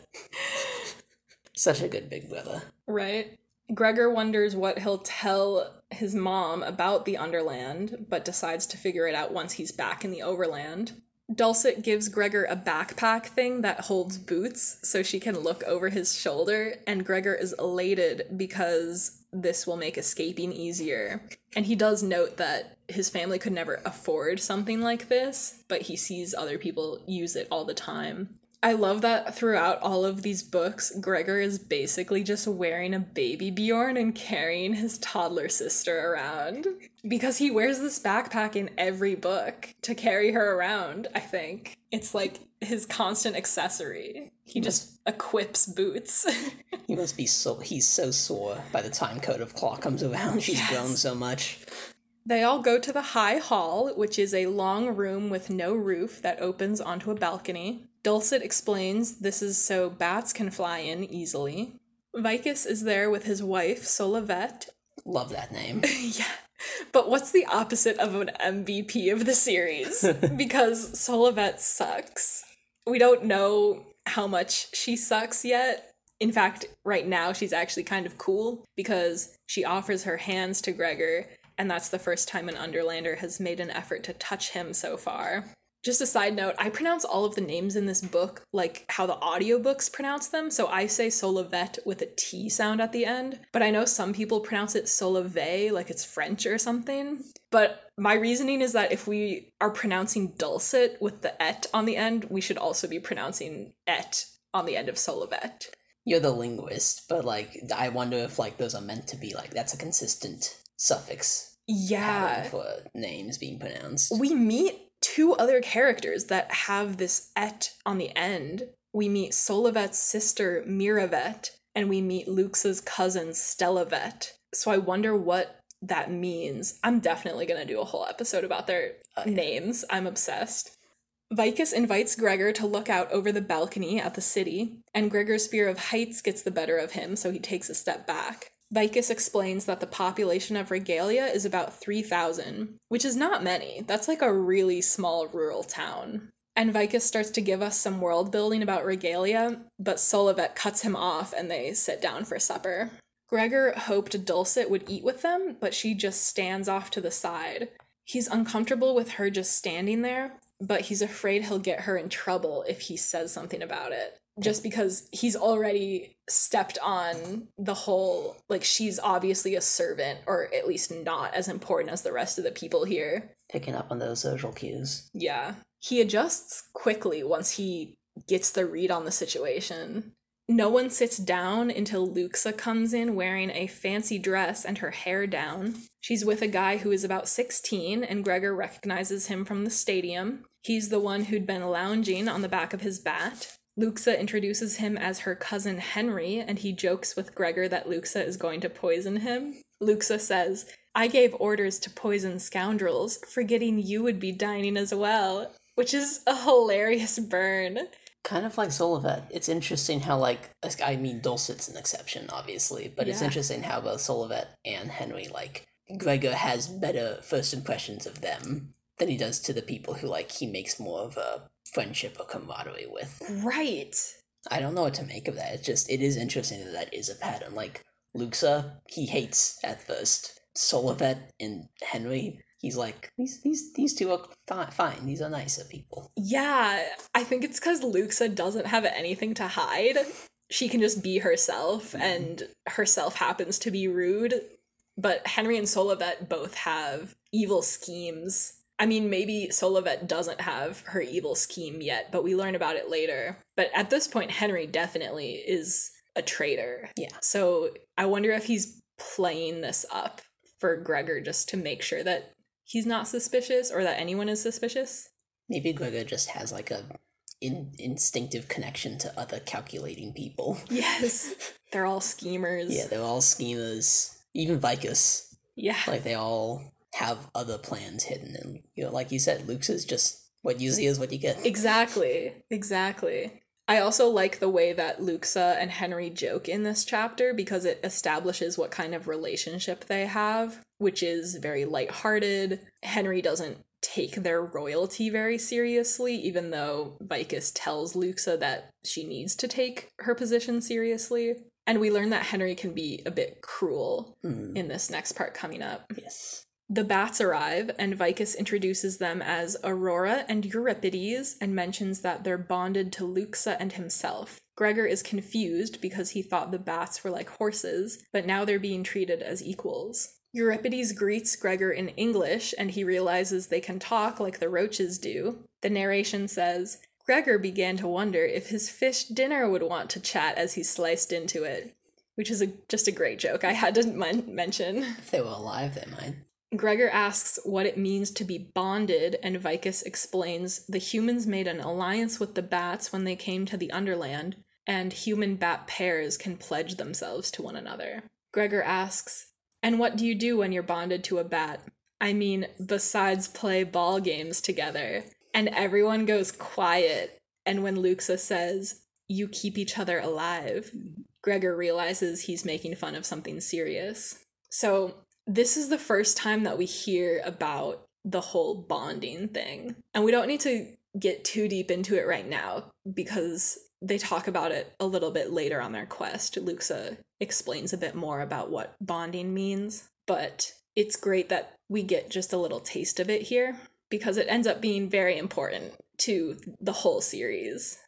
Speaker 2: Such a good big brother.
Speaker 1: Right? Gregor wonders what he'll tell his mom about the Underland, but decides to figure it out once he's back in the Overland. Dulcet gives Gregor a backpack thing that holds boots so she can look over his shoulder, and Gregor is elated because this will make escaping easier. And he does note that his family could never afford something like this, but he sees other people use it all the time. I love that throughout all of these books, Gregor is basically just wearing a BabyBjörn and carrying his toddler sister around. Because he wears this backpack in every book to carry her around, I think. It's like his constant accessory. He just equips boots. *laughs*
Speaker 2: he must be so he's so sore by the time Code of Claw comes around. She's
Speaker 1: Yes.
Speaker 2: grown so much.
Speaker 1: They all go to the High Hall, which is a long room with no roof that opens onto a balcony. Dulcet explains this is so bats can fly in easily. Vikus is there with his wife, Solovet.
Speaker 2: Love that name. *laughs*
Speaker 1: yeah. But what's the opposite of an MVP of the series? *laughs* because Solovet sucks. We don't know how much she sucks yet. In fact, right now she's actually kind of cool because she offers her hands to Gregor, and that's the first time an Underlander has made an effort to touch him so far. Just a side note, I pronounce all of the names in this book like how the audiobooks pronounce them. So I say Solovet with a T sound at the end, but I know some people pronounce it Solave like it's French or something. But my reasoning is that if we are pronouncing dulcet with the et on the end, we should also be pronouncing et on the end of Solovet.
Speaker 2: You're the linguist, but like I wonder if like those are meant to be like that's a consistent suffix
Speaker 1: Yeah.
Speaker 2: for names being pronounced.
Speaker 1: We meet two other characters that have this et on the end. We meet Solovet's sister Miravet, and we meet Luxa's cousin Stellovet. So I wonder what that means. I'm definitely gonna do a whole episode about their uh,
Speaker 2: Okay.
Speaker 1: names. I'm obsessed. Vikus invites Gregor to look out over the balcony at the city, and Gregor's fear of heights gets the better of him, so he takes a step back. Vikus explains that the population of Regalia is about 3,000, which is not many. That's like a really small rural town. And Vikus starts to give us some world building about Regalia, but Solovet cuts him off and they sit down for supper. Gregor hoped Dulcet would eat with them, but she just stands off to the side. He's uncomfortable with her just standing there, but he's afraid he'll get her in trouble if he says something about it. Just because he's already stepped on the whole, like, she's obviously a servant, or at least not as important as the rest of the people here.
Speaker 2: Picking up on those social cues.
Speaker 1: Yeah. He adjusts quickly once he gets the read on the situation. No one sits down until Luxa comes in wearing a fancy dress and her hair down. She's with a guy who is about 16, and Gregor recognizes him from the stadium. He's the one who'd been lounging on the back of his bat. Luxa introduces him as her cousin Henry, and he jokes with Gregor that Luxa is going to poison him. Luxa says, I gave orders to poison scoundrels, forgetting you would be dining as well, which is a hilarious burn.
Speaker 2: Kind of like Solovet. It's interesting how like I mean Dulcet's an exception, obviously, but it's interesting how both Solovet and Henry like Gregor has better first impressions of them than he does to the people who like he makes more of a friendship or camaraderie with.
Speaker 1: Right.
Speaker 2: I don't know what to make of that. It's just it is interesting that that is a pattern. Like Luxa, he hates at first. Solovet and Henry, he's like these these these two are fi- fine. These are nicer people.
Speaker 1: Yeah, I think it's because Luxa doesn't have anything to hide. She can just be herself, mm-hmm. and herself happens to be rude. But Henry and Solovet both have evil schemes. I mean, maybe Solovet doesn't have her evil scheme yet, but we learn about it later. But at this point, Henry definitely is a traitor.
Speaker 2: Yeah.
Speaker 1: So I wonder if he's playing this up for Gregor just to make sure that he's not suspicious or that anyone is suspicious.
Speaker 2: Maybe Gregor just has like a in, instinctive connection to other calculating people. *laughs*
Speaker 1: Yes. They're all schemers.
Speaker 2: Yeah, they're all schemers. Even Vikus,
Speaker 1: Yeah.
Speaker 2: like they all have other plans hidden, and you know, like you said, Luxa is just what you see is what you get.
Speaker 1: Exactly. Exactly. I also like the way that Luxa and Henry joke in this chapter because it establishes what kind of relationship they have, which is very lighthearted. Henry doesn't take their royalty very seriously, even though Vikus tells Luxa that she needs to take her position seriously. And we learn that Henry can be a bit cruel
Speaker 2: Hmm,
Speaker 1: in this next part coming up.
Speaker 2: yes.
Speaker 1: The bats arrive, and Vikus introduces them as Aurora and Euripides and mentions that they're bonded to Luxa and himself. Gregor is confused because he thought the bats were like horses, but now they're being treated as equals. Euripides greets Gregor in English, and he realizes they can talk like the roaches do. The narration says, Gregor began to wonder if his fish dinner would want to chat as he sliced into it, which is a, just a great joke I had to men- mention.
Speaker 2: If they were alive, they might.
Speaker 1: Gregor asks what it means to be bonded, and Vikus explains the humans made an alliance with the bats when they came to the Underland, and human bat pairs can pledge themselves to one another. Gregor asks, And what do you do when you're bonded to a bat? I mean, besides play ball games together. And everyone goes quiet, and when Luxa says, You keep each other alive, Gregor realizes he's making fun of something serious. So this is the first time that we hear about the whole bonding thing. And we don't need to get too deep into it right now because they talk about it a little bit later on their quest. Luxa explains a bit more about what bonding means, but it's great that we get just a little taste of it here because it ends up being very important to the whole series.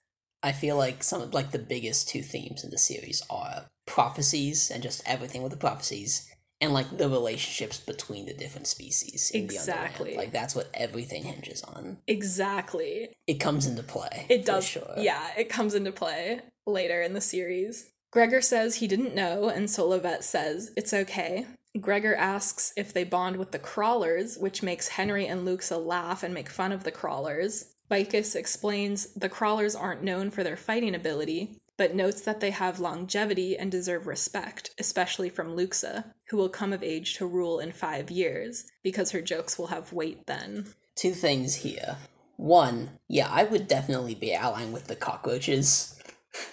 Speaker 2: I feel like some of like the biggest two themes in the series are prophecies and just everything with the prophecies and like the relationships between the different species in
Speaker 1: exactly
Speaker 2: Like that's what everything hinges on.
Speaker 1: Exactly.
Speaker 2: It comes into play.
Speaker 1: It does.
Speaker 2: sure.
Speaker 1: Yeah, it comes into play later in the series. Gregor says he didn't know, and Solovet says it's okay. Gregor asks if they bond with the crawlers, which makes Henry and Luxa laugh and make fun of the crawlers. Vikus explains the crawlers aren't known for their fighting ability, but notes that they have longevity and deserve respect, especially from Luxa, who will come of age to rule in five years, because her jokes will have weight then.
Speaker 2: Two things here. One, yeah, I would definitely be allying with the cockroaches.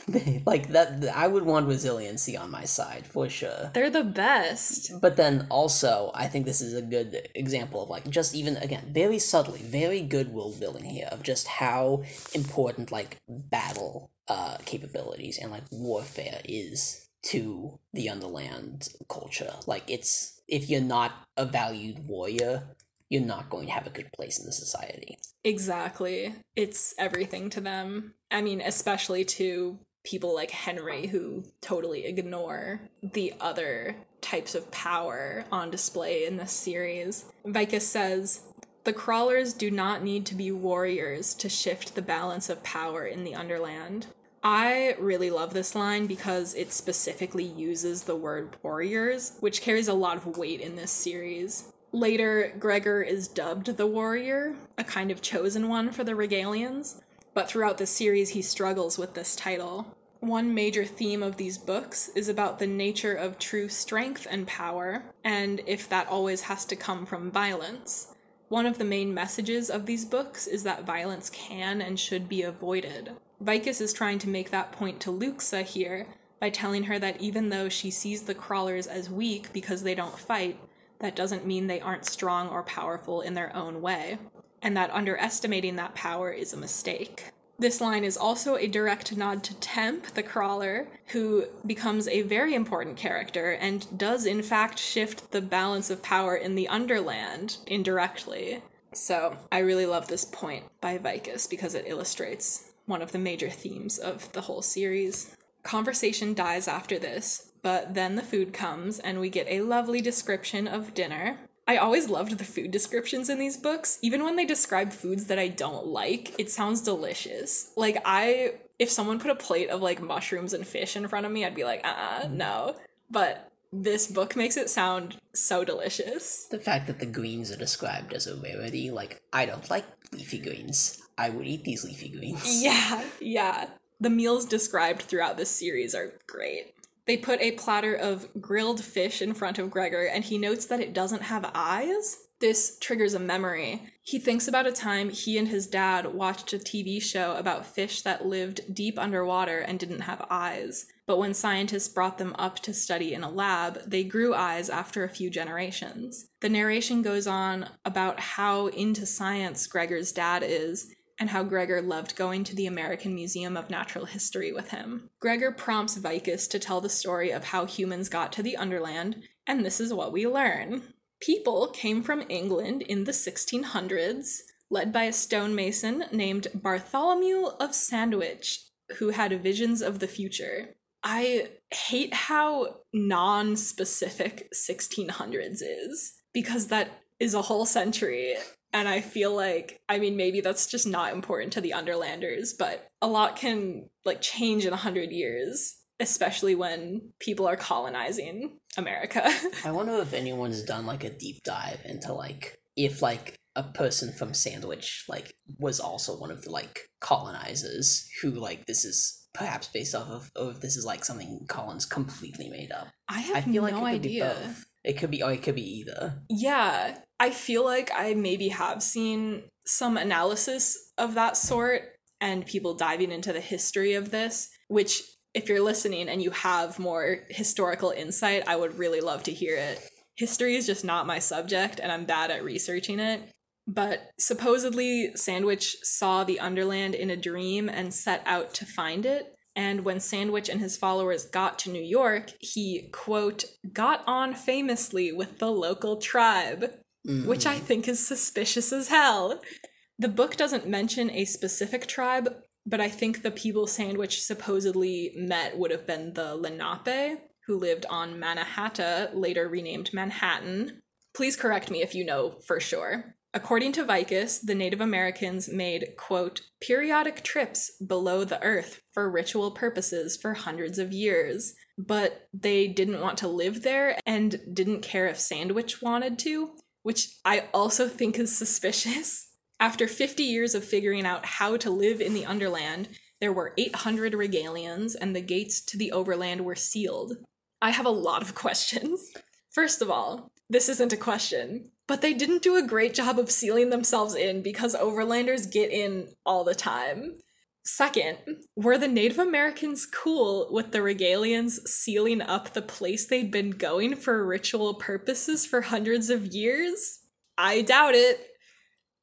Speaker 2: *laughs* like that, I would want resiliency on my side for sure.
Speaker 1: They're the best.
Speaker 2: But then also, I think this is a good example of like just even again very subtly, very good world building here of just how important like battle uh capabilities and like warfare is to the underland culture. Like it's if you're not a valued warrior, you're not going to have a good place in the society.
Speaker 1: Exactly. It's everything to them. I mean, especially to people like Henry who totally ignore the other types of power on display in this series. Vikus says, the crawlers do not need to be warriors to shift the balance of power in the Underland. I really love this line because it specifically uses the word warriors, which carries a lot of weight in this series. Later, Gregor is dubbed the warrior, a kind of chosen one for the Regalians, but throughout the series he struggles with this title. One major theme of these books is about the nature of true strength and power, and if that always has to come from violence. One of the main messages of these books is that violence can and should be avoided. Vikus is trying to make that point to Luxa here by telling her that even though she sees the crawlers as weak because they don't fight, that doesn't mean they aren't strong or powerful in their own way, and that underestimating that power is a mistake. This line is also a direct nod to Temp, the crawler, who becomes a very important character and does, in fact, shift the balance of power in the Underland indirectly. So, I really love this point by Vikus because it illustrates one of the major themes of the whole series. Conversation dies after this, but then the food comes and we get a lovely description of dinner. I always loved the food descriptions in these books. Even when they describe foods that I don't like, it sounds delicious. Like, I, if someone put a plate of like mushrooms and fish in front of me, I'd be like, uh uh no. But this book makes it sound so delicious.
Speaker 2: The fact that the greens are described as a rarity, like, I don't like leafy greens. I would eat these leafy greens. *laughs*
Speaker 1: Yeah, yeah. The meals described throughout this series are great. They put a platter of grilled fish in front of Gregor, and he notes that it doesn't have eyes. This triggers a memory. He thinks about a time he and his dad watched a TV show about fish that lived deep underwater and didn't have eyes. But when scientists brought them up to study in a lab, they grew eyes after a few generations. The narration goes on about how into science Gregor's dad is and how Gregor loved going to the American Museum of Natural History with him. Gregor prompts Vikus to tell the story of how humans got to the Underland, and this is what we learn. People came from England in the 1600s, led by a stonemason named Bartholomew of Sandwich, who had visions of the future. I hate how non specific 1600s is because that is a whole century. And I feel like, I mean, maybe that's just not important to the Underlanders, but a lot can like change in a hundred years, especially when people are colonizing America.
Speaker 2: I wonder if *laughs* anyone's done like a deep dive into like if like a person from Sandwich like was also one of the like colonizers who like this is perhaps based off of or if this is like something Collins completely made up.
Speaker 1: I have I feel no like it idea.
Speaker 2: It could be or it could be either.
Speaker 1: Yeah. I feel like I maybe have seen some analysis of that sort and people diving into the history of this, which if you're listening and you have more historical insight, I would really love to hear it. History is just not my subject and I'm bad at researching it. But supposedly, Sandwich saw the Underland in a dream and set out to find it. And when Sandwich and his followers got to New York, he, quote, got on famously with the local tribe, mm-hmm. which I think is suspicious as hell. The book doesn't mention a specific tribe, but I think the people Sandwich supposedly met would have been the Lenape, who lived on Mannahatta, later renamed Manhattan. Please correct me if you know for sure. According to Vikus, the Native Americans made, quote, periodic trips below the earth for ritual purposes for hundreds of years, but they didn't want to live there and didn't care if Sandwich wanted to, which I also think is suspicious. *laughs* After 50 years of figuring out how to live in the Underland, there were 800 regalians and the gates to the overland were sealed. I have a lot of *laughs* questions. First of all, this isn't a question, but they didn't do a great job of sealing themselves in because overlanders get in all the time. Second, were the Native Americans cool with the Regalians sealing up the place they'd been going for ritual purposes for hundreds of years? I doubt it.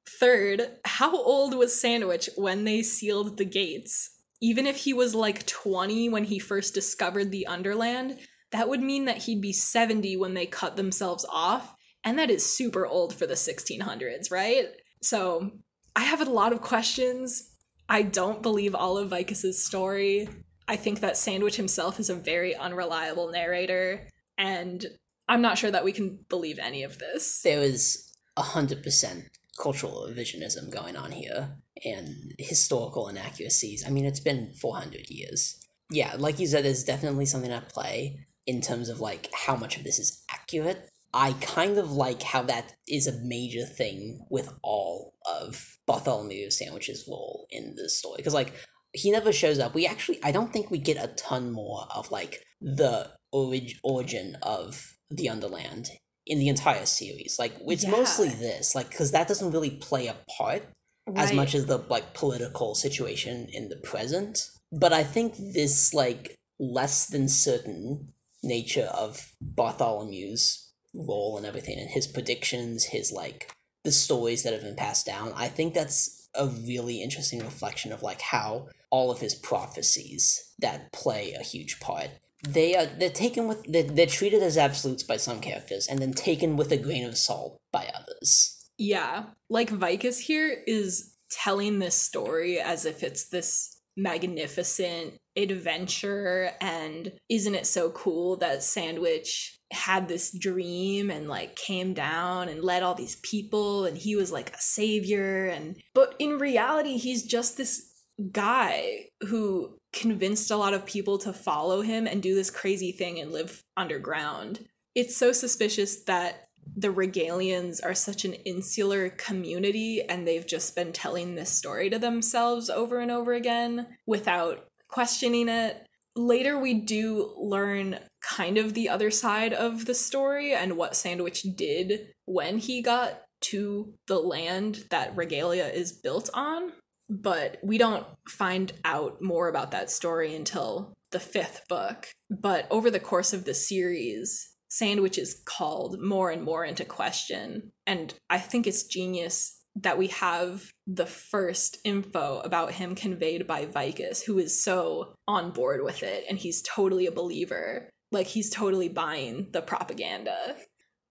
Speaker 1: Third, how old was Sandwich when they sealed the gates? Even if he was like 20 when he first discovered the Underland, that would mean that he'd be 70 when they cut themselves off, and that is super old for the 1600s, right? So I have a lot of questions. I don't believe all of Vikus's story. I think that Sandwich himself is a very unreliable narrator, and I'm not sure that we can believe any of this.
Speaker 2: There was a hundred percent cultural revisionism going on here and historical inaccuracies. I mean, it's been 400 years. Yeah, like you said, there's definitely something at play in terms of like how much of this is accurate. I kind of like how that is a major thing with all of Bartholomew Sandwich's role in the story because like he never shows up. We actually I don't think we get a ton more of like the orig- origin of the Underland in the entire series. Like it's yeah. mostly this, like because that doesn't really play a part right. as much as the like political situation in the present. But I think this like less than certain nature of Bartholomew's role and everything and his predictions, his like the stories that have been passed down. I think that's a really interesting reflection of like how all of his prophecies that play a huge part they are they're taken with they're, they're treated as absolutes by some characters and then taken with a grain of salt by others.
Speaker 1: Yeah. Like vikus here is telling this story as if it's this magnificent adventure and isn't it so cool that sandwich had this dream and like came down and led all these people and he was like a savior and but in reality he's just this guy who convinced a lot of people to follow him and do this crazy thing and live underground it's so suspicious that the regalians are such an insular community and they've just been telling this story to themselves over and over again without questioning it. Later, we do learn kind of the other side of the story and what Sandwich did when he got to the land that Regalia is built on. But we don't find out more about that story until the fifth book. But over the course of the series, Sandwich is called more and more into question. And I think it's genius that we have the first info about him conveyed by Vikus, who is so on board with it and he's totally a believer. Like he's totally buying the propaganda.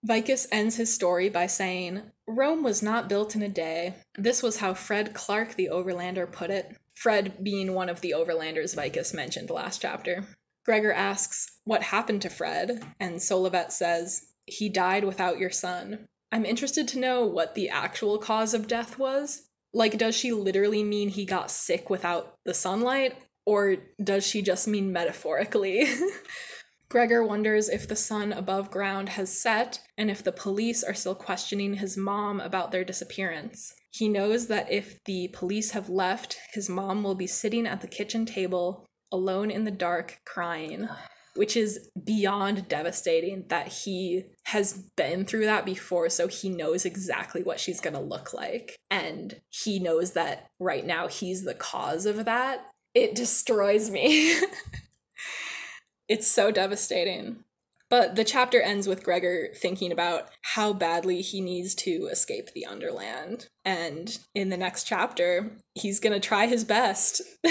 Speaker 1: Vikus ends his story by saying, Rome was not built in a day. This was how Fred Clark the Overlander put it. Fred being one of the Overlanders Vikus mentioned last chapter. Gregor asks, What happened to Fred? And Solovet says, He died without your son. I'm interested to know what the actual cause of death was. Like, does she literally mean he got sick without the sunlight? Or does she just mean metaphorically? *laughs* Gregor wonders if the sun above ground has set and if the police are still questioning his mom about their disappearance. He knows that if the police have left, his mom will be sitting at the kitchen table, alone in the dark, crying, which is beyond devastating that he has been through that before, so he knows exactly what she's gonna look like. And he knows that right now he's the cause of that. It destroys me. *laughs* It's so devastating. But the chapter ends with Gregor thinking about how badly he needs to escape the Underland. And in the next chapter, he's going to try his best. *laughs*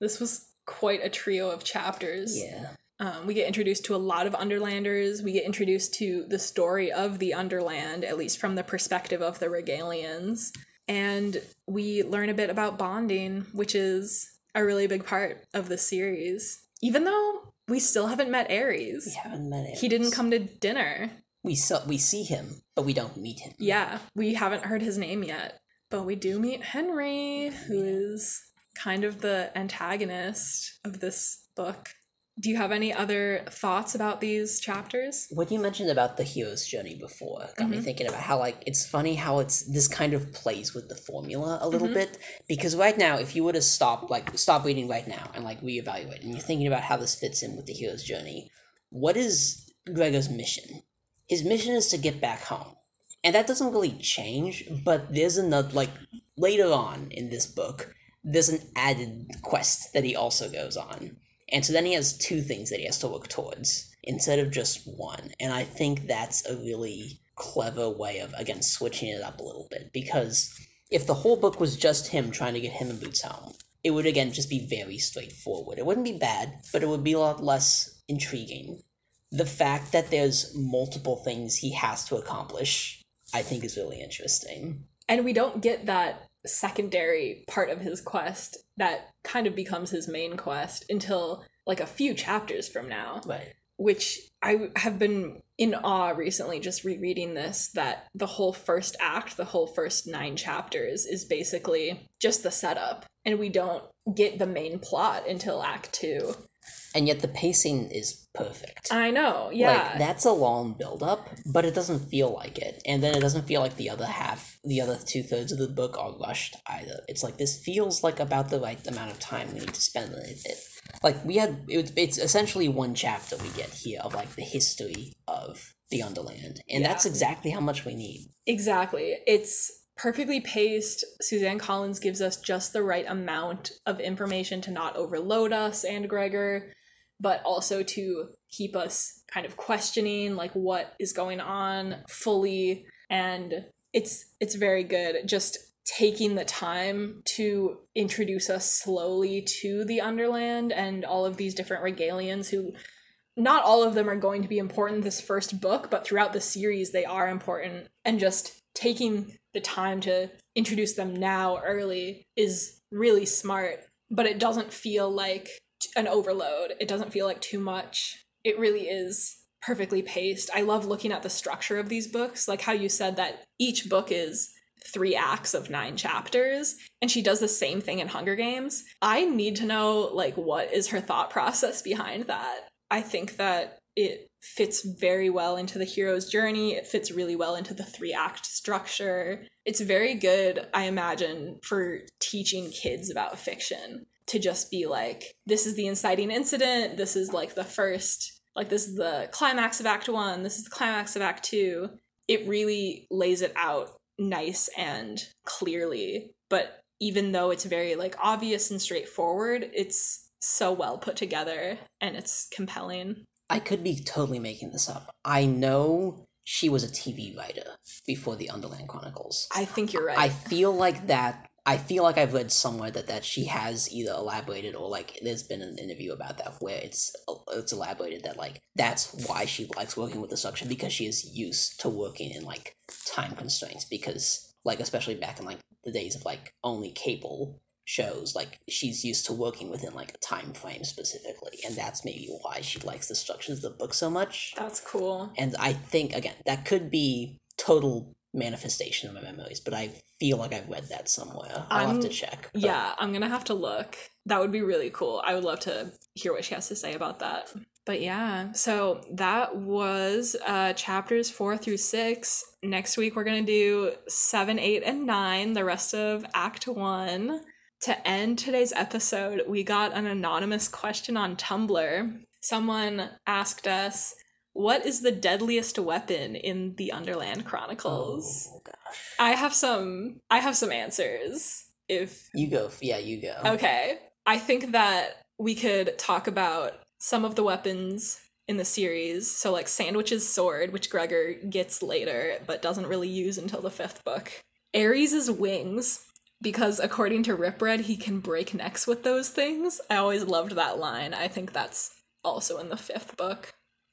Speaker 1: this was quite a trio of chapters.
Speaker 2: Yeah.
Speaker 1: Um, we get introduced to a lot of Underlanders. We get introduced to the story of the Underland, at least from the perspective of the Regalians. And we learn a bit about bonding, which is a really big part of the series. Even though we still haven't met Ares.
Speaker 2: We haven't met Ares.
Speaker 1: He didn't come to dinner.
Speaker 2: We saw, we see him, but we don't meet him.
Speaker 1: Yeah, we haven't heard his name yet. But we do meet Henry, who is kind of the antagonist of this book. Do you have any other thoughts about these chapters?
Speaker 2: What you mentioned about the hero's journey before got me
Speaker 1: Mhm.
Speaker 2: thinking about how like it's funny how it's this kind of plays with the formula a little
Speaker 1: Mhm.
Speaker 2: bit because right now if you were to stop like stop reading right now and like reevaluate and you're thinking about how this fits in with the hero's journey, what is Gregor's mission? His mission is to get back home. And that doesn't really change, but there's another like later on in this book, there's an added quest that he also goes on. And so then he has two things that he has to look towards instead of just one. And I think that's a really clever way of, again, switching it up a little bit. Because if the whole book was just him trying to get him and Boots home, it would, again, just be very straightforward. It wouldn't be bad, but it would be a lot less intriguing. The fact that there's multiple things he has to accomplish, I think, is really interesting.
Speaker 1: And we don't get that secondary part of his quest that kind of becomes his main quest until like a few chapters from now.
Speaker 2: Right.
Speaker 1: which I have been in awe recently just rereading this that the whole first act, the whole first nine chapters is basically just the setup and we don't get the main plot until act 2.
Speaker 2: And yet the pacing is perfect.
Speaker 1: I know. Yeah.
Speaker 2: Like that's a long build up, but it doesn't feel like it. And then it doesn't feel like the other half, the other two thirds of the book are rushed either. It's like this feels like about the right amount of time we need to spend on it. Like we had, it, it's essentially one chapter we get here of like the history of the Underland, and
Speaker 1: Yeah.
Speaker 2: that's exactly how much we need.
Speaker 1: Exactly. It's perfectly paced. Suzanne Collins gives us just the right amount of information to not overload us and Gregor, but also to keep us kind of questioning like what is going on fully and it's it's very good just taking the time to introduce us slowly to the underland and all of these different regalians who not all of them are going to be important this first book, but throughout the series they are important. And just taking the time to introduce them now early is really smart, but it doesn't feel like an overload. It doesn't feel like too much. It really is perfectly paced. I love looking at the structure of these books, like how you said that each book is three acts of nine chapters and she does the same thing in Hunger Games. I need to know like what is her thought process behind that. I think that it fits very well into the hero's journey. It fits really well into the three act structure. It's very good, I imagine, for teaching kids about fiction to just be like, this is the inciting incident, this is like the first, like, this is the climax of Act One, this is the climax of Act Two. It really lays it out nice and clearly, but even though it's very like obvious and straightforward, it's so well put together and it's compelling.
Speaker 2: I could be totally making this up. I know she was a TV writer before the Underland Chronicles.
Speaker 1: I think you're right.
Speaker 2: I feel like that. I feel like I've read somewhere that that she has either elaborated or like there's been an interview about that where it's it's elaborated that like that's why she likes working with the structure because she is used to working in like time constraints because like especially back in like the days of like only cable shows like she's used to working within like a time frame specifically and that's maybe why she likes the structures of the book so much
Speaker 1: That's cool.
Speaker 2: and i think again that could be total manifestation of my memories but i feel like i've read that somewhere i'll have to check but-
Speaker 1: Yeah, I'm gonna have to look. That would be really cool. I would love to hear what she has to say about that. But yeah, so that was uh chapters four through six. Next week we're gonna do seven, eight, and nine, the rest of Act One. To end today's episode, we got an anonymous question on Tumblr. Someone asked us, What is the deadliest weapon in the Underland Chronicles?
Speaker 2: oh gosh
Speaker 1: I have some I have some answers. If
Speaker 2: you go yeah you go
Speaker 1: okay, I think that we could talk about some of the weapons in the series. So like Sandwich's sword, which Gregor gets later but doesn't really use until the 5th book. Ares' wings because according to Ripred, he can break necks with those things. I always loved that line. I think that's also in the 5th book.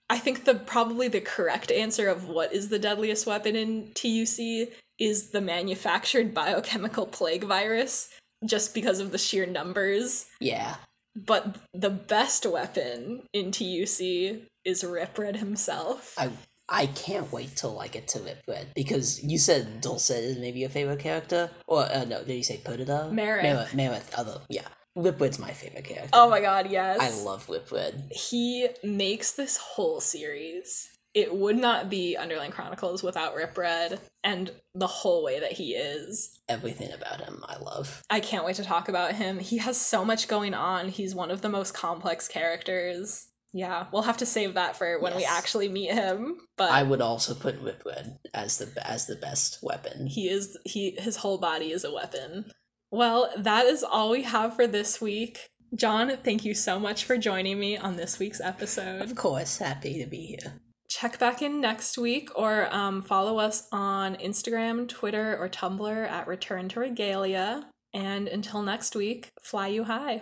Speaker 1: I think the probably the correct answer of what is the deadliest weapon in TUC is the manufactured biochemical plague virus just because of the sheer numbers.
Speaker 2: yeah
Speaker 1: But the best weapon in TUC is Ripred himself.
Speaker 2: i i can't wait till i get to Ripred because you said Dulcet is maybe your favorite character or uh, no did you say Perdita? Mareth, Mareth other yeah Ripred's my favorite character
Speaker 1: oh my god, yes.
Speaker 2: I love Ripred
Speaker 1: he makes this whole series. It would not be Underland Chronicles without Ripred and the whole way that he is.
Speaker 2: everything about him I love
Speaker 1: I can't wait to talk about him. He has so much going on. He's one of the most complex characters. Yeah, we'll have to save that for when we actually meet him. But
Speaker 2: I would also put Ripred as the as the best weapon.
Speaker 1: he is he his whole body is a weapon. Well, that is all we have for this week. John, thank you so much for joining me on this week's episode.
Speaker 2: Of course, happy to be here.
Speaker 1: check back in next week or um, follow us on Instagram, Twitter, or Tumblr at Return to Regalia. And until next week, fly you high.